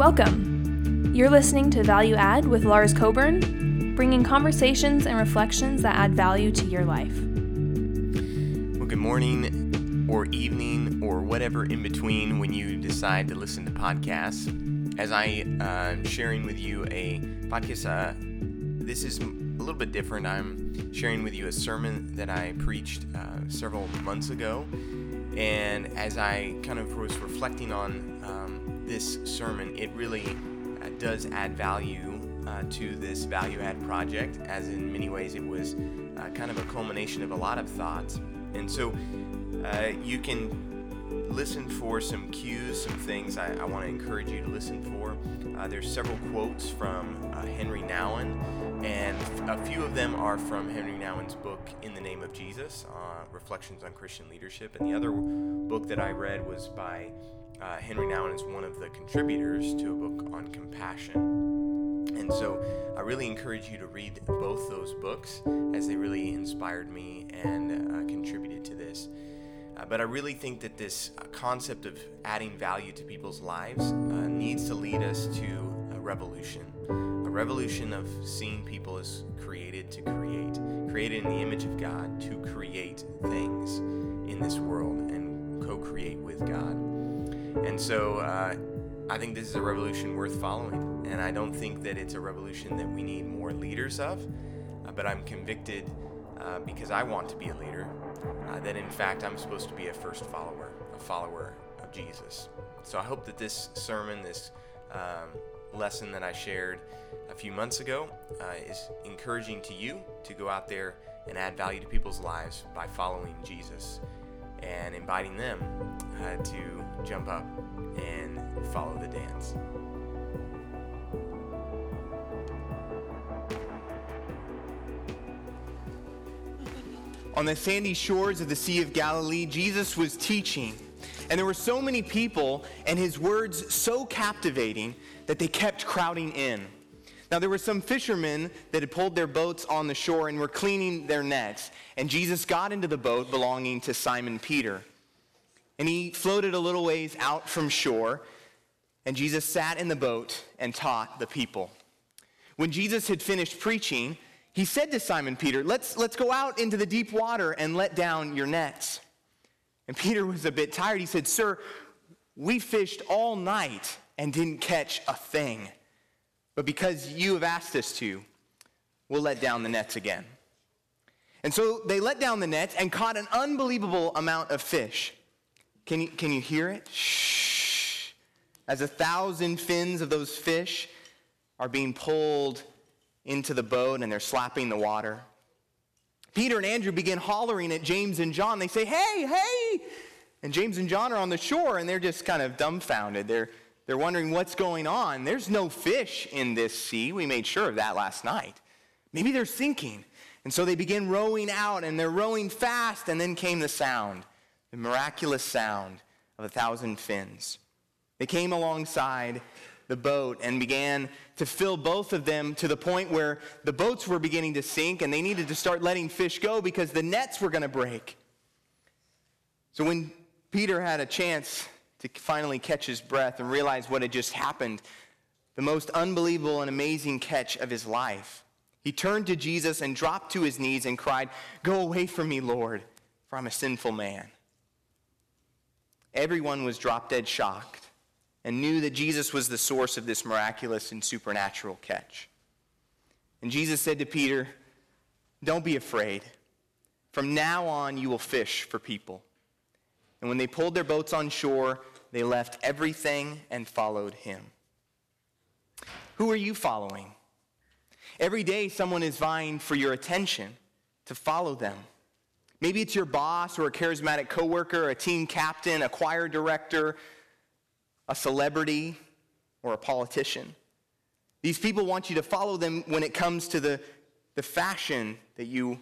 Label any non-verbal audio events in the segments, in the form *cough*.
Welcome. You're listening to Value Add with Lars Coburn, bringing conversations and reflections that add value to your life. Well, good morning or evening or whatever in between when you decide to listen to podcasts. As I am uh, sharing with you a podcast, uh, this is a little bit different. I'm sharing with you a sermon that I preached uh, several months ago. And as I kind of was reflecting on this sermon, it really uh, does add value uh, to this value add project, as in many ways it was uh, kind of a culmination of a lot of thoughts. And so uh, you can listen for some cues, some things I, I want to encourage you to listen for. Uh, there's several quotes from uh, Henry Nouwen, and a few of them are from Henry Nouwen's book, In the Name of Jesus uh, Reflections on Christian Leadership. And the other book that I read was by uh, Henry Nouwen, is one of the contributors to a book on compassion. And so I really encourage you to read both those books as they really inspired me and uh, contributed to this. Uh, but I really think that this uh, concept of adding value to people's lives uh, needs to lead us to a revolution. A revolution of seeing people as created to create, created in the image of God to create things in this world and co create with God. And so uh, I think this is a revolution worth following. And I don't think that it's a revolution that we need more leaders of, uh, but I'm convicted uh, because I want to be a leader uh, that in fact I'm supposed to be a first follower, a follower of Jesus. So I hope that this sermon, this um, lesson that I shared a few months ago, uh, is encouraging to you to go out there and add value to people's lives by following Jesus and inviting them uh, to jump up and follow the dance. On the sandy shores of the Sea of Galilee, Jesus was teaching. And there were so many people, and his words so captivating that they kept crowding in. Now, there were some fishermen that had pulled their boats on the shore and were cleaning their nets. And Jesus got into the boat belonging to Simon Peter. And he floated a little ways out from shore. And Jesus sat in the boat and taught the people. When Jesus had finished preaching, he said to Simon Peter, let's, let's go out into the deep water and let down your nets. And Peter was a bit tired. He said, Sir, we fished all night and didn't catch a thing. But because you have asked us to, we'll let down the nets again. And so they let down the nets and caught an unbelievable amount of fish. Can you, can you hear it? Shh. As a thousand fins of those fish are being pulled into the boat and they're slapping the water. Peter and Andrew begin hollering at James and John. They say, Hey, hey! And James and John are on the shore and they're just kind of dumbfounded. They're, they're wondering what's going on. There's no fish in this sea. We made sure of that last night. Maybe they're sinking. And so they begin rowing out and they're rowing fast. And then came the sound, the miraculous sound of a thousand fins. They came alongside the boat and began to fill both of them to the point where the boats were beginning to sink and they needed to start letting fish go because the nets were going to break. So when Peter had a chance to finally catch his breath and realize what had just happened, the most unbelievable and amazing catch of his life, he turned to Jesus and dropped to his knees and cried, Go away from me, Lord, for I'm a sinful man. Everyone was drop dead shocked and knew that Jesus was the source of this miraculous and supernatural catch. And Jesus said to Peter, Don't be afraid. From now on, you will fish for people. And when they pulled their boats on shore, they left everything and followed him. Who are you following? Every day, someone is vying for your attention to follow them. Maybe it's your boss or a charismatic coworker, a team captain, a choir director, a celebrity, or a politician. These people want you to follow them when it comes to the, the fashion that you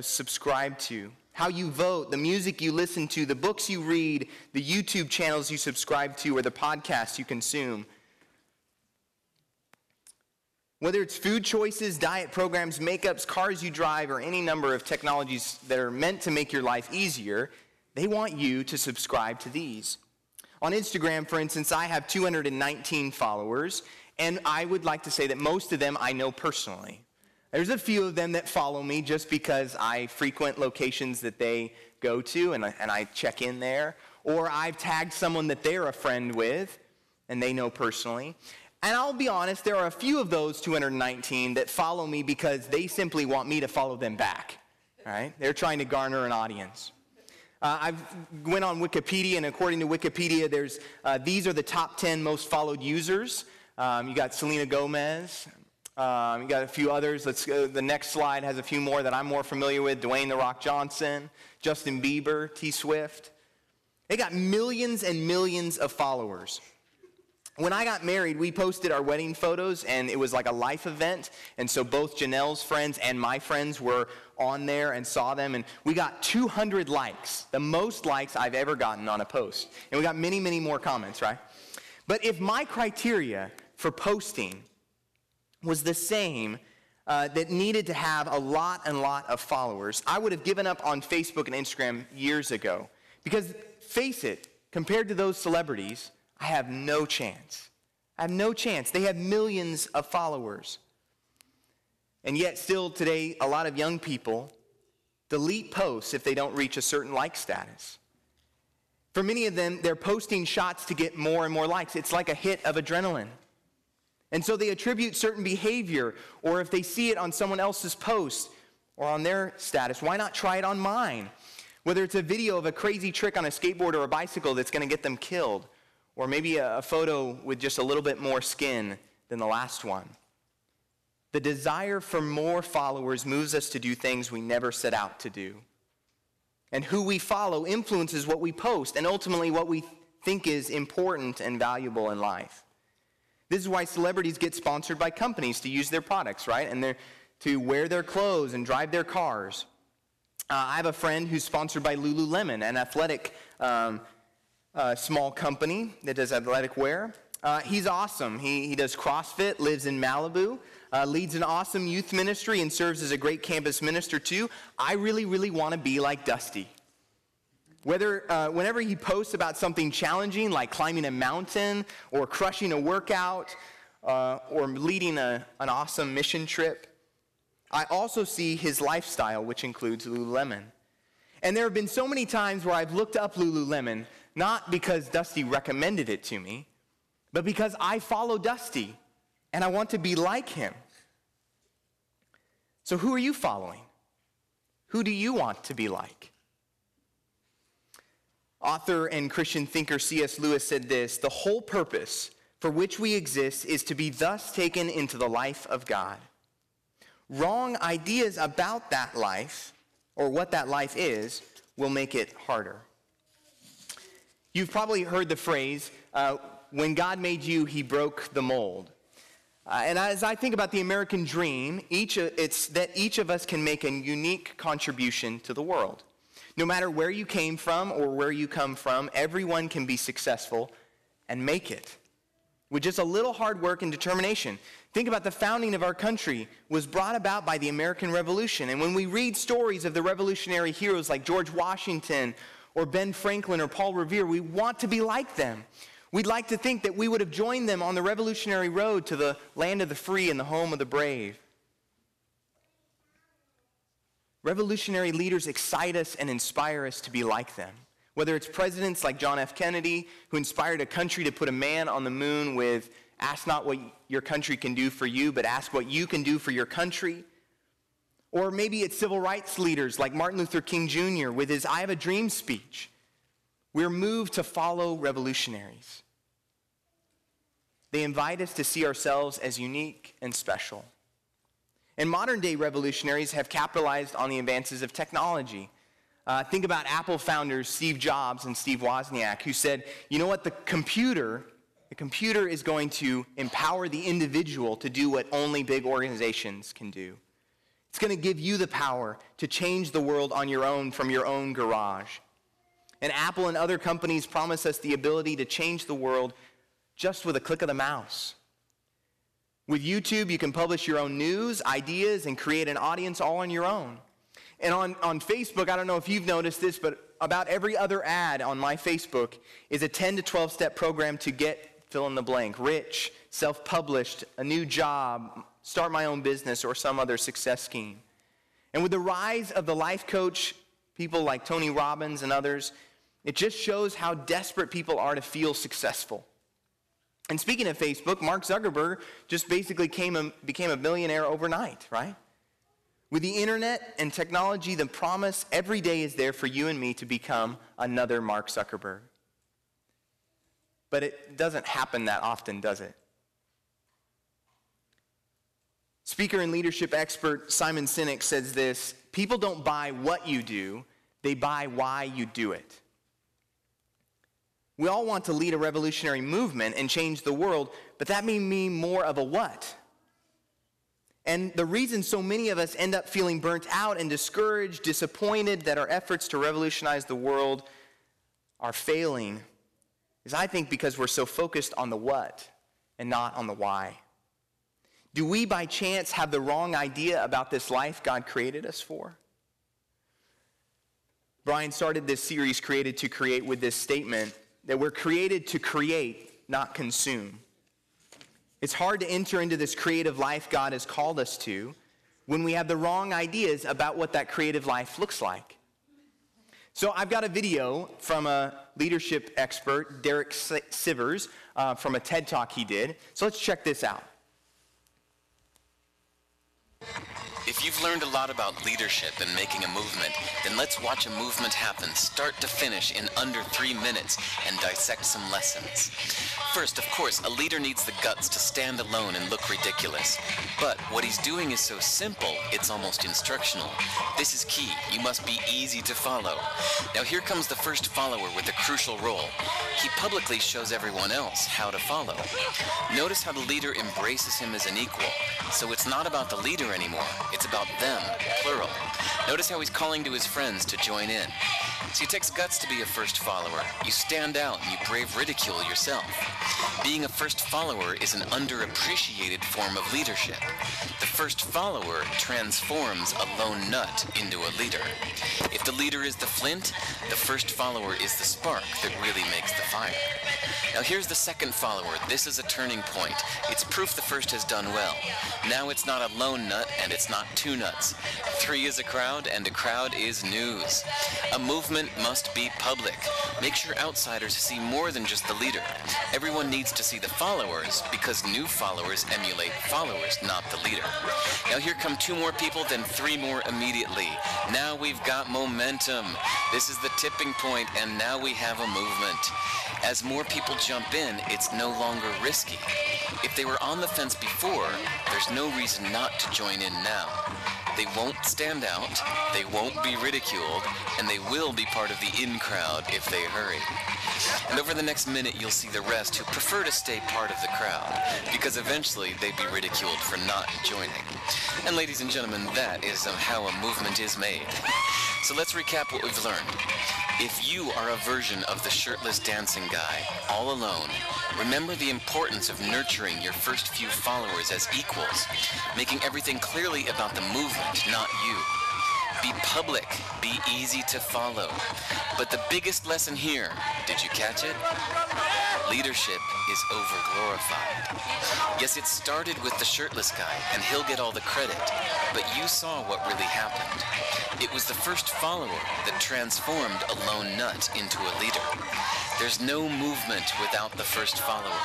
subscribe to, how you vote, the music you listen to, the books you read, the YouTube channels you subscribe to, or the podcasts you consume. Whether it's food choices, diet programs, makeups, cars you drive, or any number of technologies that are meant to make your life easier, they want you to subscribe to these. On Instagram, for instance, I have 219 followers, and I would like to say that most of them I know personally. There's a few of them that follow me just because I frequent locations that they go to and I, and I check in there. Or I've tagged someone that they're a friend with and they know personally. And I'll be honest, there are a few of those 219 that follow me because they simply want me to follow them back. Right? They're trying to garner an audience. Uh, I've went on Wikipedia, and according to Wikipedia, there's uh, these are the top 10 most followed users. Um, you got Selena Gomez, um, you got a few others. Let's go. The next slide has a few more that I'm more familiar with Dwayne The Rock Johnson, Justin Bieber, T Swift. They got millions and millions of followers. When I got married, we posted our wedding photos, and it was like a life event. And so both Janelle's friends and my friends were on there and saw them. And we got 200 likes, the most likes I've ever gotten on a post. And we got many, many more comments, right? But if my criteria for posting was the same uh, that needed to have a lot and lot of followers, I would have given up on Facebook and Instagram years ago. Because face it, compared to those celebrities, I have no chance. I have no chance. They have millions of followers. And yet, still today, a lot of young people delete posts if they don't reach a certain like status. For many of them, they're posting shots to get more and more likes. It's like a hit of adrenaline. And so they attribute certain behavior, or if they see it on someone else's post or on their status, why not try it on mine? Whether it's a video of a crazy trick on a skateboard or a bicycle that's going to get them killed, or maybe a, a photo with just a little bit more skin than the last one. The desire for more followers moves us to do things we never set out to do. And who we follow influences what we post and ultimately what we think is important and valuable in life. This is why celebrities get sponsored by companies to use their products, right? And to wear their clothes and drive their cars. Uh, I have a friend who's sponsored by Lululemon, an athletic um, uh, small company that does athletic wear. Uh, he's awesome. He, he does CrossFit, lives in Malibu, uh, leads an awesome youth ministry, and serves as a great campus minister too. I really, really want to be like Dusty. Whether, uh, whenever he posts about something challenging, like climbing a mountain or crushing a workout uh, or leading a, an awesome mission trip, I also see his lifestyle, which includes Lululemon. And there have been so many times where I've looked up Lululemon, not because Dusty recommended it to me, but because I follow Dusty and I want to be like him. So, who are you following? Who do you want to be like? Author and Christian thinker C.S. Lewis said this The whole purpose for which we exist is to be thus taken into the life of God. Wrong ideas about that life, or what that life is, will make it harder. You've probably heard the phrase, uh, when God made you, he broke the mold. Uh, and as I think about the American dream, each, it's that each of us can make a unique contribution to the world. No matter where you came from or where you come from, everyone can be successful and make it. With just a little hard work and determination. Think about the founding of our country was brought about by the American Revolution. And when we read stories of the revolutionary heroes like George Washington or Ben Franklin or Paul Revere, we want to be like them. We'd like to think that we would have joined them on the revolutionary road to the land of the free and the home of the brave. Revolutionary leaders excite us and inspire us to be like them. Whether it's presidents like John F. Kennedy, who inspired a country to put a man on the moon with, ask not what your country can do for you, but ask what you can do for your country. Or maybe it's civil rights leaders like Martin Luther King Jr. with his I Have a Dream speech. We're moved to follow revolutionaries. They invite us to see ourselves as unique and special. And modern day revolutionaries have capitalized on the advances of technology. Uh, think about Apple founders Steve Jobs and Steve Wozniak, who said, you know what, the computer, the computer is going to empower the individual to do what only big organizations can do. It's going to give you the power to change the world on your own from your own garage. And Apple and other companies promise us the ability to change the world just with a click of the mouse. With YouTube, you can publish your own news, ideas, and create an audience all on your own. And on, on Facebook, I don't know if you've noticed this, but about every other ad on my Facebook is a 10 to 12 step program to get fill in the blank rich, self published, a new job, start my own business, or some other success scheme. And with the rise of the life coach, people like Tony Robbins and others, it just shows how desperate people are to feel successful. And speaking of Facebook, Mark Zuckerberg just basically a, became a millionaire overnight, right? With the internet and technology, the promise every day is there for you and me to become another Mark Zuckerberg. But it doesn't happen that often, does it? Speaker and leadership expert Simon Sinek says this People don't buy what you do, they buy why you do it. We all want to lead a revolutionary movement and change the world, but that may mean more of a what? And the reason so many of us end up feeling burnt out and discouraged, disappointed that our efforts to revolutionize the world are failing is, I think, because we're so focused on the what and not on the why. Do we by chance have the wrong idea about this life God created us for? Brian started this series, Created to Create, with this statement that we're created to create, not consume. It's hard to enter into this creative life God has called us to when we have the wrong ideas about what that creative life looks like. So, I've got a video from a leadership expert, Derek Sivers, uh, from a TED talk he did. So, let's check this out you if you've learned a lot about leadership and making a movement, then let's watch a movement happen start to finish in under three minutes and dissect some lessons. First, of course, a leader needs the guts to stand alone and look ridiculous. But what he's doing is so simple, it's almost instructional. This is key. You must be easy to follow. Now here comes the first follower with a crucial role. He publicly shows everyone else how to follow. Notice how the leader embraces him as an equal. So it's not about the leader anymore. It's about them, plural. Notice how he's calling to his friends to join in. See, it takes guts to be a first follower. You stand out and you brave ridicule yourself. Being a first follower is an underappreciated form of leadership. The first follower transforms a lone nut into a leader. If the leader is the flint, the first follower is the spark that really makes the fire. Now here's the second follower. This is a turning point. It's proof the first has done well. Now it's not a lone nut and it's not two nuts. Three is a crowd and a crowd is news. A movement must be public. Make sure outsiders see more than just the leader. Everyone needs to see the followers because new followers emulate followers, not the leader. Now here come two more people, then three more immediately. Now we've got momentum. This is the tipping point, and now we have a movement. As more people jump in, it's no longer risky. If they were on the fence before, there's no reason not to join in now. They won't stand out, they won't be ridiculed, and they will be part of the in crowd if they hurry. And over the next minute, you'll see the rest who prefer to stay part of the crowd, because eventually they'd be ridiculed for not joining. And ladies and gentlemen, that is how a movement is made. So let's recap what we've learned. If you are a version of the shirtless dancing guy, all alone, remember the importance of nurturing your first few followers as equals, making everything clearly about the movement, not you. Be public, be easy to follow. But the biggest lesson here, did you catch it? Leadership is overglorified. Yes, it started with the shirtless guy, and he'll get all the credit, but you saw what really happened. It was the first follower that transformed a lone nut into a leader. There's no movement without the first follower.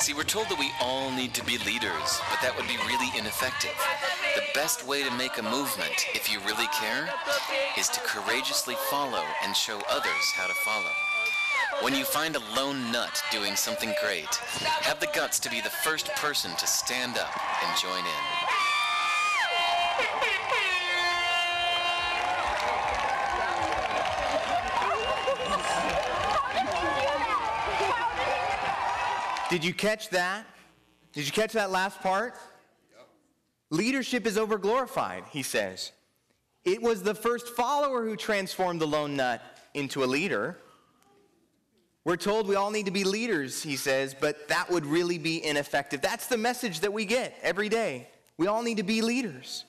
See, we're told that we all need to be leaders, but that would be really ineffective. The best way to make a movement, if you really care, is to courageously follow and show others how to follow. When you find a lone nut doing something great, have the guts to be the first person to stand up and join in. Did you catch that? Did you catch that last part? Leadership is overglorified, he says. It was the first follower who transformed the lone nut into a leader. We're told we all need to be leaders, he says, but that would really be ineffective. That's the message that we get every day. We all need to be leaders.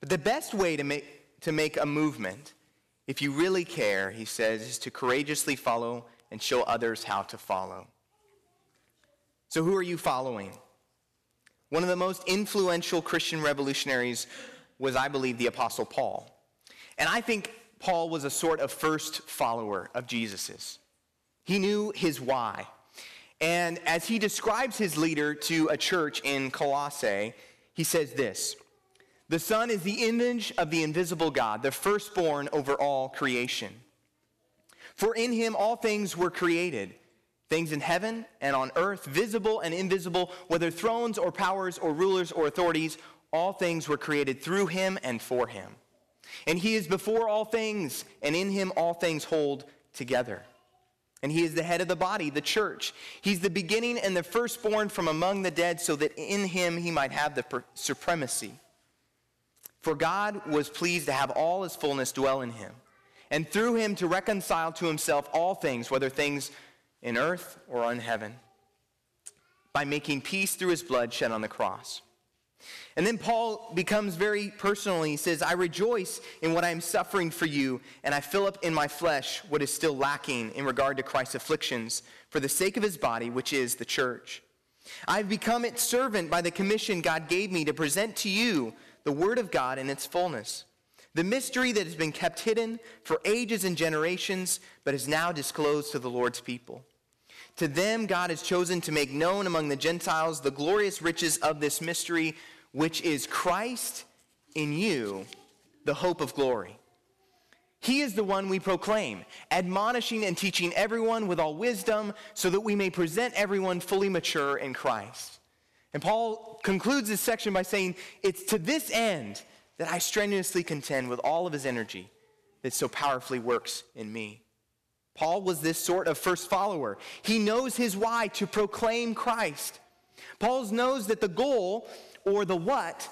But the best way to make to make a movement, if you really care, he says, is to courageously follow and show others how to follow. So, who are you following? One of the most influential Christian revolutionaries was, I believe, the Apostle Paul. And I think Paul was a sort of first follower of Jesus's. He knew his why. And as he describes his leader to a church in Colossae, he says this The Son is the image of the invisible God, the firstborn over all creation. For in him all things were created things in heaven and on earth, visible and invisible, whether thrones or powers or rulers or authorities, all things were created through him and for him. And he is before all things, and in him all things hold together. And he is the head of the body, the church. He's the beginning and the firstborn from among the dead, so that in him he might have the supremacy. For God was pleased to have all his fullness dwell in him, and through him to reconcile to himself all things, whether things in earth or on heaven, by making peace through his blood shed on the cross. And then Paul becomes very personal. He says, I rejoice in what I am suffering for you, and I fill up in my flesh what is still lacking in regard to Christ's afflictions for the sake of his body, which is the church. I've become its servant by the commission God gave me to present to you the word of God in its fullness. The mystery that has been kept hidden for ages and generations, but is now disclosed to the Lord's people. To them, God has chosen to make known among the Gentiles the glorious riches of this mystery, which is Christ in you, the hope of glory. He is the one we proclaim, admonishing and teaching everyone with all wisdom, so that we may present everyone fully mature in Christ. And Paul concludes this section by saying, It's to this end that I strenuously contend with all of his energy that so powerfully works in me. Paul was this sort of first follower. He knows his why to proclaim Christ. Paul knows that the goal or the what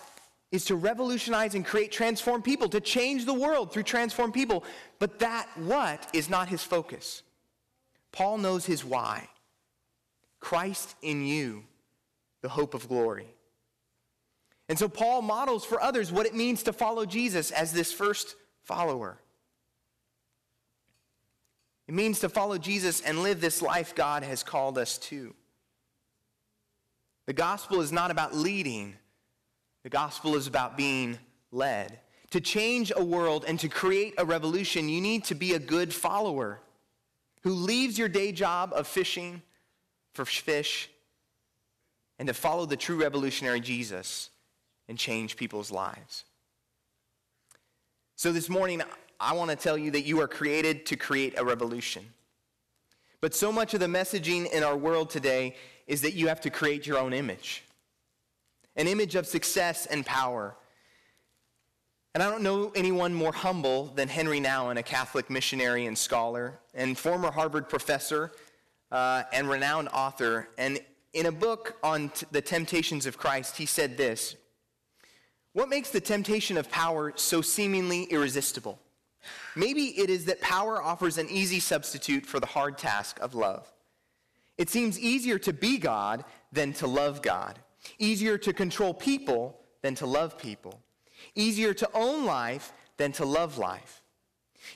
is to revolutionize and create transformed people, to change the world through transformed people. But that what is not his focus. Paul knows his why. Christ in you, the hope of glory. And so Paul models for others what it means to follow Jesus as this first follower. It means to follow Jesus and live this life God has called us to. The gospel is not about leading, the gospel is about being led. To change a world and to create a revolution, you need to be a good follower who leaves your day job of fishing for fish and to follow the true revolutionary Jesus and change people's lives. So this morning, I want to tell you that you are created to create a revolution. But so much of the messaging in our world today is that you have to create your own image an image of success and power. And I don't know anyone more humble than Henry Nouwen, a Catholic missionary and scholar, and former Harvard professor uh, and renowned author. And in a book on t- the temptations of Christ, he said this what makes the temptation of power so seemingly irresistible? Maybe it is that power offers an easy substitute for the hard task of love. It seems easier to be God than to love God, easier to control people than to love people, easier to own life than to love life.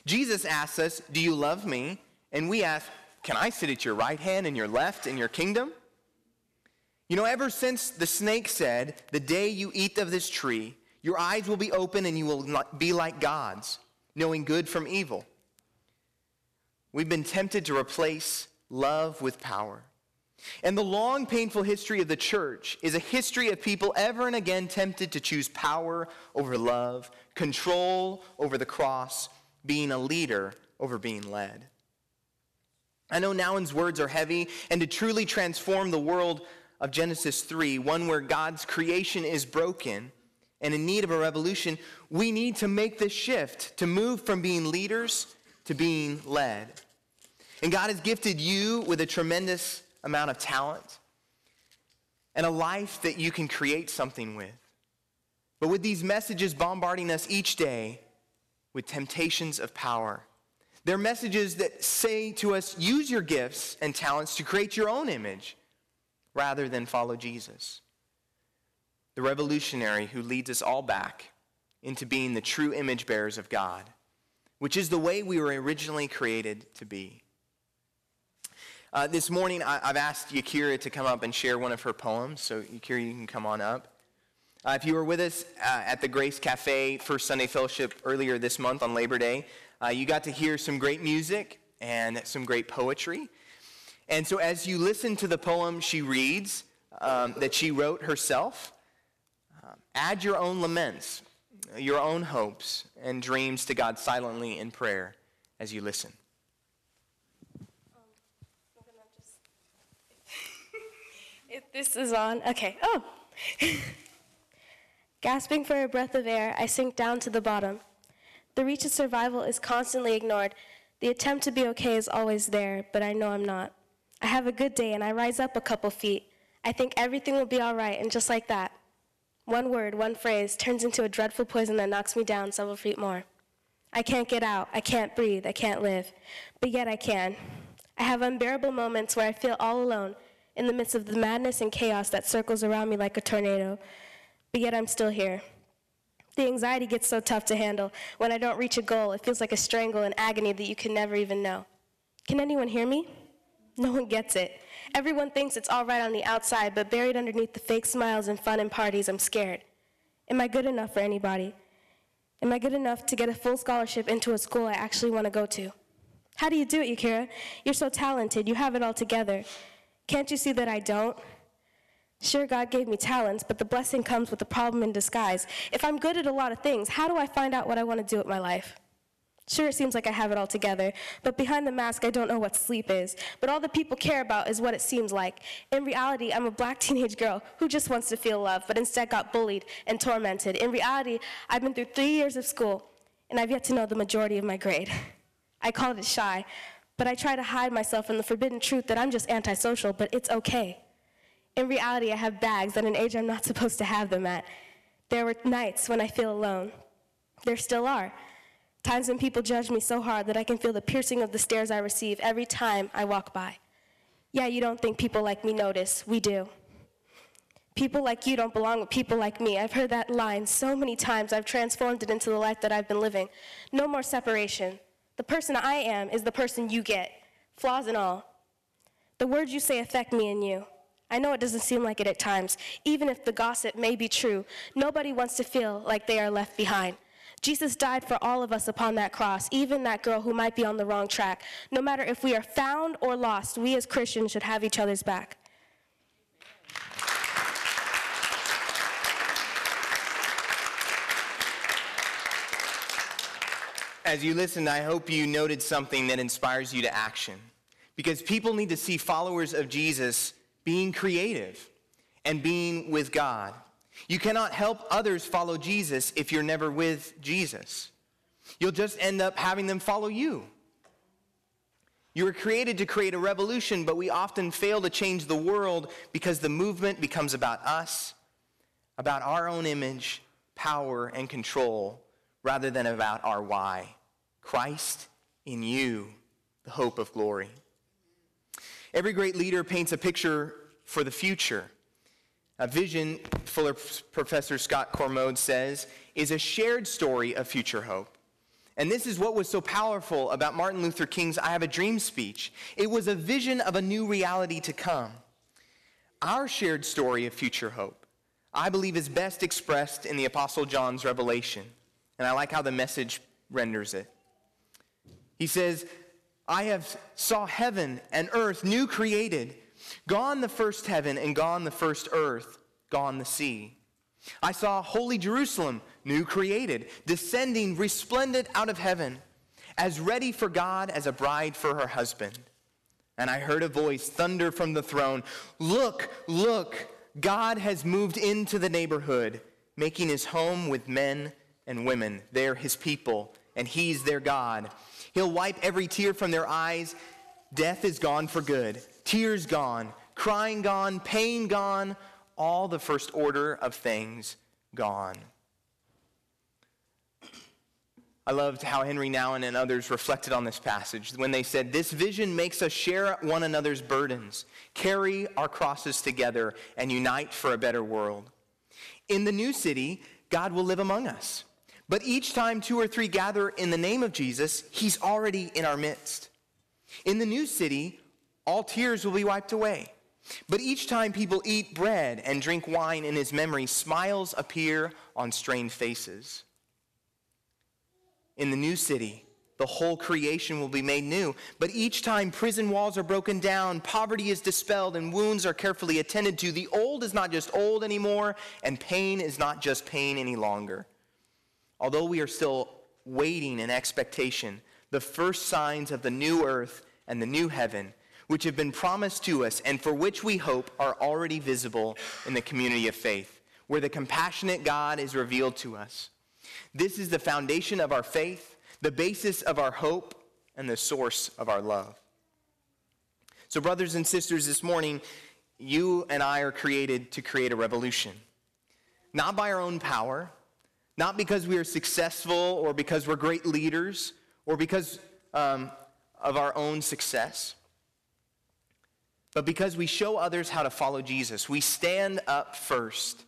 Jesus asks us, Do you love me? And we ask, Can I sit at your right hand and your left in your kingdom? You know, ever since the snake said, The day you eat of this tree, your eyes will be open and you will be like gods, knowing good from evil. We've been tempted to replace love with power. And the long, painful history of the church is a history of people ever and again tempted to choose power over love, control over the cross, being a leader over being led. I know Nouwen's words are heavy, and to truly transform the world of Genesis 3, one where God's creation is broken and in need of a revolution, we need to make this shift to move from being leaders to being led. And God has gifted you with a tremendous amount of talent and a life that you can create something with. But with these messages bombarding us each day with temptations of power, they're messages that say to us, use your gifts and talents to create your own image rather than follow Jesus, the revolutionary who leads us all back into being the true image bearers of God, which is the way we were originally created to be. Uh, this morning, I, have asked Yakira to come up and share one of her poems. So, Yakira, you can come on up. Uh, if you were with us uh, at the Grace Cafe First Sunday Fellowship earlier this month on Labor Day, uh, you got to hear some great music and some great poetry. And so, as you listen to the poem she reads um, that she wrote herself, add your own laments, your own hopes and dreams to God silently in prayer as you listen. *laughs* If this is on, okay. Oh! *laughs* Gasping for a breath of air, I sink down to the bottom. The reach of survival is constantly ignored. The attempt to be okay is always there, but I know I'm not. I have a good day and I rise up a couple feet. I think everything will be all right, and just like that, one word, one phrase turns into a dreadful poison that knocks me down several feet more. I can't get out, I can't breathe, I can't live, but yet I can. I have unbearable moments where I feel all alone in the midst of the madness and chaos that circles around me like a tornado, but yet I'm still here. The anxiety gets so tough to handle. When I don't reach a goal, it feels like a strangle and agony that you can never even know. Can anyone hear me? No one gets it. Everyone thinks it's all right on the outside, but buried underneath the fake smiles and fun and parties, I'm scared. Am I good enough for anybody? Am I good enough to get a full scholarship into a school I actually want to go to? How do you do it, Yakira? You're so talented. You have it all together. Can't you see that I don't? Sure, God gave me talents, but the blessing comes with a problem in disguise. If I'm good at a lot of things, how do I find out what I want to do with my life? Sure, it seems like I have it all together, but behind the mask, I don't know what sleep is. But all the people care about is what it seems like. In reality, I'm a black *laughs* teenage girl who just wants to feel love, but instead got bullied and tormented. In reality, I've been through three years of school, and I've yet to know the majority of my grade. *laughs* I called it shy, but I try to hide myself from the forbidden truth that I'm just antisocial, but it's okay. In reality, I have bags at an age I'm not *laughs* supposed to have them at. There were nights when I feel alone. There still are. Times when people judge me so hard that I can feel the piercing of the stares I receive every time I walk by. Yeah, you don't think people like me notice. We do. People like you don't belong with people like me. I've heard that line so many times, I've transformed it into the life that I've been living. No more separation. The person I am is the person you get, flaws and all. The words you say affect me and you. I know it doesn't seem like it at times. Even if the gossip may be true, nobody wants to feel like they are left behind. Jesus died for all of us upon that cross, even that girl who might be on the wrong track. No matter if we are found or lost, we as Christians should have each other's back. As you listened, I hope you noted something that inspires you to action. Because people need to see followers of Jesus being creative and being with God. You cannot help others follow Jesus if you're never with Jesus. You'll just end up having them follow you. You were created to create a revolution, but we often fail to change the world because the movement becomes about us, about our own image, power, and control, rather than about our why. Christ in you, the hope of glory. Every great leader paints a picture for the future. A vision, Fuller Professor Scott Cormode says, is a shared story of future hope. And this is what was so powerful about Martin Luther King's I Have a Dream speech. It was a vision of a new reality to come. Our shared story of future hope, I believe, is best expressed in the Apostle John's revelation. And I like how the message renders it. He says, I have saw heaven and earth new created. Gone the first heaven and gone the first earth, gone the sea. I saw holy Jerusalem, new created, descending resplendent out of heaven, as ready for God as a bride for her husband. And I heard a voice thunder from the throne Look, look, God has moved into the neighborhood, making his home with men and women. They're his people, and he's their God. He'll wipe every tear from their eyes. Death is gone for good tears gone, crying gone, pain gone, all the first order of things gone. I loved how Henry Nouwen and others reflected on this passage when they said, This vision makes us share one another's burdens, carry our crosses together, and unite for a better world. In the new city, God will live among us. But each time two or three gather in the name of Jesus, he's already in our midst. In the new city, all tears will be wiped away. But each time people eat bread and drink wine in his memory, smiles appear on strained faces. In the new city, the whole creation will be made new. But each time prison walls are broken down, poverty is dispelled, and wounds are carefully attended to, the old is not just old anymore, and pain is not just pain any longer. Although we are still waiting in expectation, the first signs of the new earth and the new heaven, which have been promised to us and for which we hope are already visible in the community of faith, where the compassionate God is revealed to us. This is the foundation of our faith, the basis of our hope, and the source of our love. So, brothers and sisters, this morning, you and I are created to create a revolution. Not by our own power, not because we are successful or because we're great leaders or because um, of our own success, but because we show others how to follow Jesus. We stand up first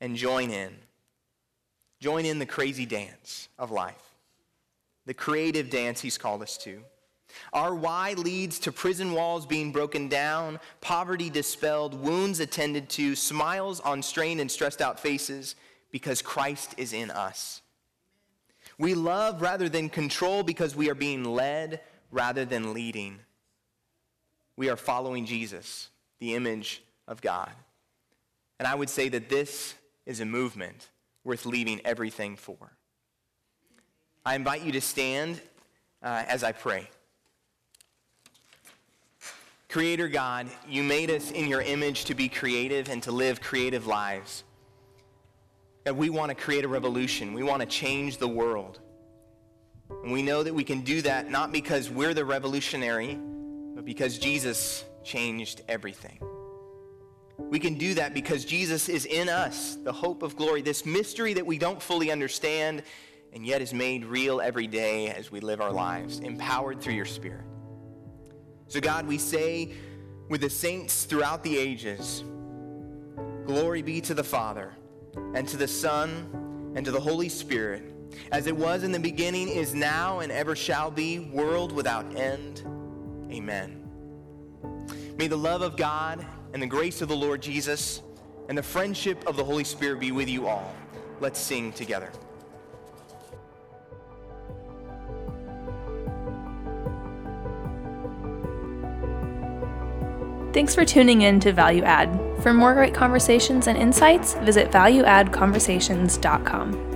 and join in. Join in the crazy dance of life, the creative dance he's called us to. Our why leads to prison walls being broken down, poverty dispelled, wounds attended to, smiles on strained and stressed out faces, because Christ is in us. We love rather than control because we are being led rather than leading. We are following Jesus, the image of God. And I would say that this is a movement worth leaving everything for. I invite you to stand uh, as I pray. Creator God, you made us in your image to be creative and to live creative lives that we want to create a revolution. We want to change the world. And we know that we can do that not because we're the revolutionary, but because Jesus changed everything. We can do that because Jesus is in us, the hope of glory, this mystery that we don't fully understand and yet is made real every day as we live our lives, empowered through your Spirit. So, God, we say with the saints throughout the ages, Glory be to the Father and to the Son, and to the Holy Spirit, as it was in the beginning, is now, and ever shall be, world without end. Amen. May the love of God and the grace of the Lord Jesus and the friendship of the Holy Spirit be with you all. Let's sing together. Thanks for tuning in to Value Add. For more great conversations and insights, visit valueaddconversations.com.